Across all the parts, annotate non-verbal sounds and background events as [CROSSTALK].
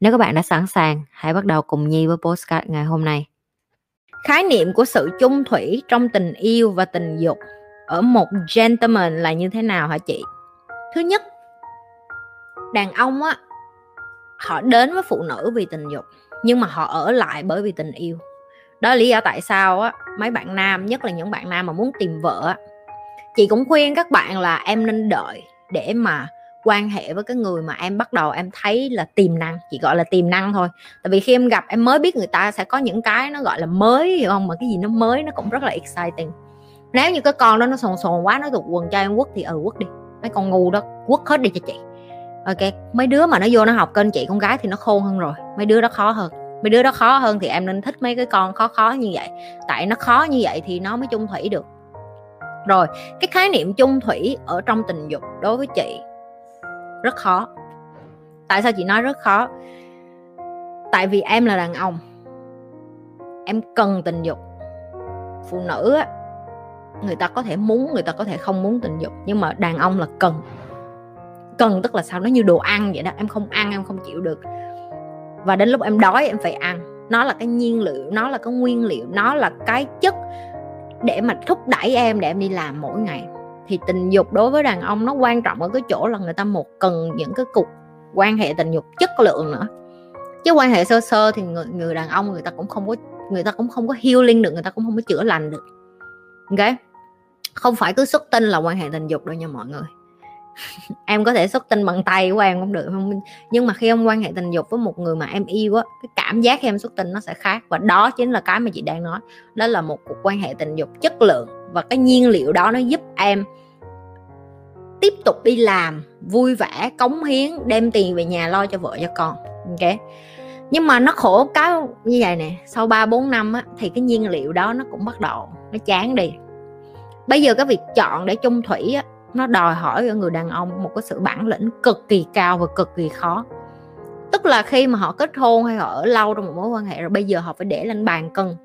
Nếu các bạn đã sẵn sàng, hãy bắt đầu cùng Nhi với postcard ngày hôm nay. Khái niệm của sự chung thủy trong tình yêu và tình dục ở một gentleman là như thế nào hả chị? Thứ nhất, đàn ông á họ đến với phụ nữ vì tình dục nhưng mà họ ở lại bởi vì tình yêu đó là lý do tại sao á mấy bạn nam nhất là những bạn nam mà muốn tìm vợ á chị cũng khuyên các bạn là em nên đợi để mà quan hệ với cái người mà em bắt đầu em thấy là tiềm năng, chỉ gọi là tiềm năng thôi. Tại vì khi em gặp, em mới biết người ta sẽ có những cái nó gọi là mới, hiểu không? Mà cái gì nó mới nó cũng rất là exciting. Nếu như cái con đó nó sồn sồn quá, nó tụt quần cho em quất thì ờ, ừ quất đi. Mấy con ngu đó quất hết đi cho chị. Ok, mấy đứa mà nó vô nó học kênh chị con gái thì nó khôn hơn rồi. Mấy đứa đó khó hơn. Mấy đứa đó khó hơn thì em nên thích mấy cái con khó khó như vậy. Tại nó khó như vậy thì nó mới chung thủy được. Rồi, cái khái niệm chung thủy ở trong tình dục đối với chị rất khó. Tại sao chị nói rất khó? Tại vì em là đàn ông. Em cần tình dục. Phụ nữ á, người ta có thể muốn, người ta có thể không muốn tình dục, nhưng mà đàn ông là cần. Cần tức là sao? Nó như đồ ăn vậy đó. Em không ăn, em không chịu được. Và đến lúc em đói, em phải ăn. Nó là cái nhiên liệu, nó là cái nguyên liệu, nó là cái chất để mà thúc đẩy em, để em đi làm mỗi ngày thì tình dục đối với đàn ông nó quan trọng ở cái chỗ là người ta một cần những cái cục quan hệ tình dục chất lượng nữa. Chứ quan hệ sơ sơ thì người, người đàn ông người ta cũng không có người ta cũng không có healing được người ta cũng không có chữa lành được. Ok? Không phải cứ xuất tinh là quan hệ tình dục đâu nha mọi người. [LAUGHS] Em có thể xuất tinh bằng tay của em cũng được không nhưng mà khi em quan hệ tình dục với một người mà em yêu á cái cảm giác khi em xuất tinh nó sẽ khác. Và đó chính là cái mà chị đang nói. Đó là một cuộc quan hệ tình dục chất lượng và cái nhiên liệu đó nó giúp em tiếp tục đi làm, vui vẻ, cống hiến, đem tiền về nhà lo cho vợ cho con. Ok? Nhưng mà nó khổ cái như vậy nè, sau 3 4 năm á, thì cái nhiên liệu đó nó cũng bắt đầu nó chán đi. Bây giờ cái việc chọn để chung thủy á, nó đòi hỏi ở người đàn ông một cái sự bản lĩnh cực kỳ cao và cực kỳ khó. Tức là khi mà họ kết hôn hay họ ở lâu trong một mối quan hệ rồi, bây giờ họ phải để lên bàn cân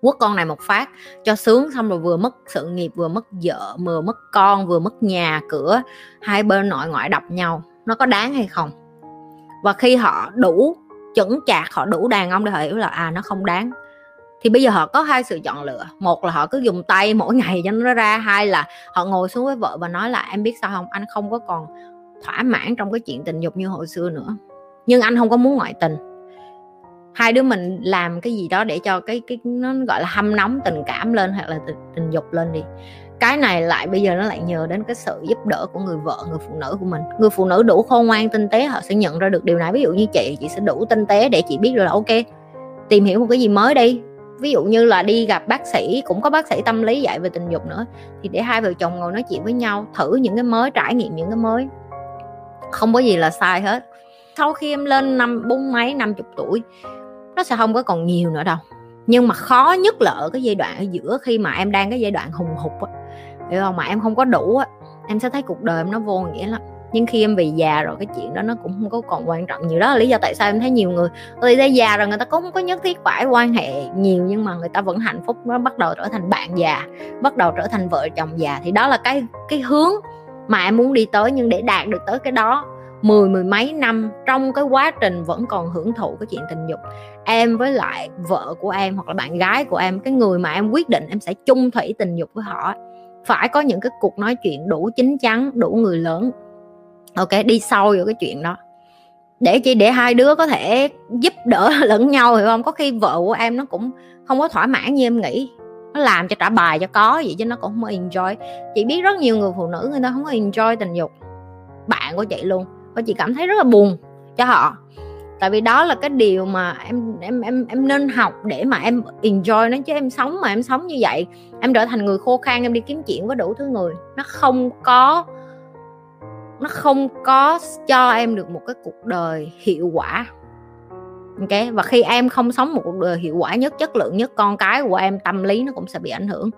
quất con này một phát, cho sướng xong rồi vừa mất sự nghiệp, vừa mất vợ, vừa mất con, vừa mất nhà, cửa, hai bên nội ngoại đập nhau. Nó có đáng hay không? Và khi họ đủ chững chạc, họ đủ đàn ông để họ hiểu là à nó không đáng. Thì bây giờ họ có hai sự chọn lựa. Một là họ cứ dùng tay mỗi ngày cho nó ra, hai là họ ngồi xuống với vợ và nói là, em biết sao không? Anh không có còn thỏa mãn trong cái chuyện tình dục như hồi xưa nữa. Nhưng anh không có muốn ngoại tình hai đứa mình làm cái gì đó để cho cái cái nó gọi là hâm nóng tình cảm lên hoặc là tình, tình dục lên đi. Cái này lại bây giờ nó lại nhờ đến cái sự giúp đỡ của người vợ người phụ nữ của mình. Người phụ nữ đủ khôn ngoan tinh tế họ sẽ nhận ra được điều này. Ví dụ như chị chị sẽ đủ tinh tế để chị biết được là ok tìm hiểu một cái gì mới đi. Ví dụ như là đi gặp bác sĩ cũng có bác sĩ tâm lý dạy về tình dục nữa thì để hai vợ chồng ngồi nói chuyện với nhau thử những cái mới trải nghiệm những cái mới. Không có gì là sai hết. Sau khi em lên năm bốn mấy năm chục tuổi nó sẽ không có còn nhiều nữa đâu. Nhưng mà khó nhất là ở cái giai đoạn ở giữa khi mà em đang cái giai đoạn hùng hục á. Hiểu không? Mà em không có đủ á, em sẽ thấy cuộc đời em nó vô nghĩa lắm. Nhưng khi em về già rồi, cái chuyện đó nó cũng không có còn quan trọng nhiều. Đó là lý do tại sao em thấy nhiều người người ta già rồi người ta cũng không có nhất thiết phải quan hệ nhiều, nhưng mà người ta vẫn hạnh phúc. Nó bắt đầu trở thành bạn già, bắt đầu trở thành vợ chồng già. Thì đó là cái cái hướng mà em muốn đi tới, nhưng để đạt được tới cái đó mười mười mấy năm trong cái quá trình vẫn còn hưởng thụ cái chuyện tình dục. Em với lại vợ của em hoặc là bạn gái của em, cái người mà em quyết định em sẽ chung thủy tình dục với họ phải có những cái cuộc nói chuyện đủ chín chắn, đủ người lớn. Ok, đi sâu vào cái chuyện đó. Để chỉ để hai đứa có thể giúp đỡ [LAUGHS] lẫn nhau, hiểu không? Có khi vợ của em nó cũng không có thỏa mãn như em nghĩ. Nó làm cho trả bài cho có vậy chứ nó cũng không có enjoy. Chị biết rất nhiều người phụ nữ người ta không có enjoy tình dục. Bạn của chị luôn và chị cảm thấy rất là buồn cho họ. Tại vì đó là cái điều mà em em em em nên học để mà em enjoy nó chứ em sống mà em sống như vậy. Em trở thành người khô khan em đi kiếm chuyện với đủ thứ người. Nó không có nó không có cho em được một cái cuộc đời hiệu quả. OK, và khi em không sống một cuộc đời hiệu quả nhất, chất lượng nhất, con cái của em tâm lý nó cũng sẽ bị ảnh hưởng.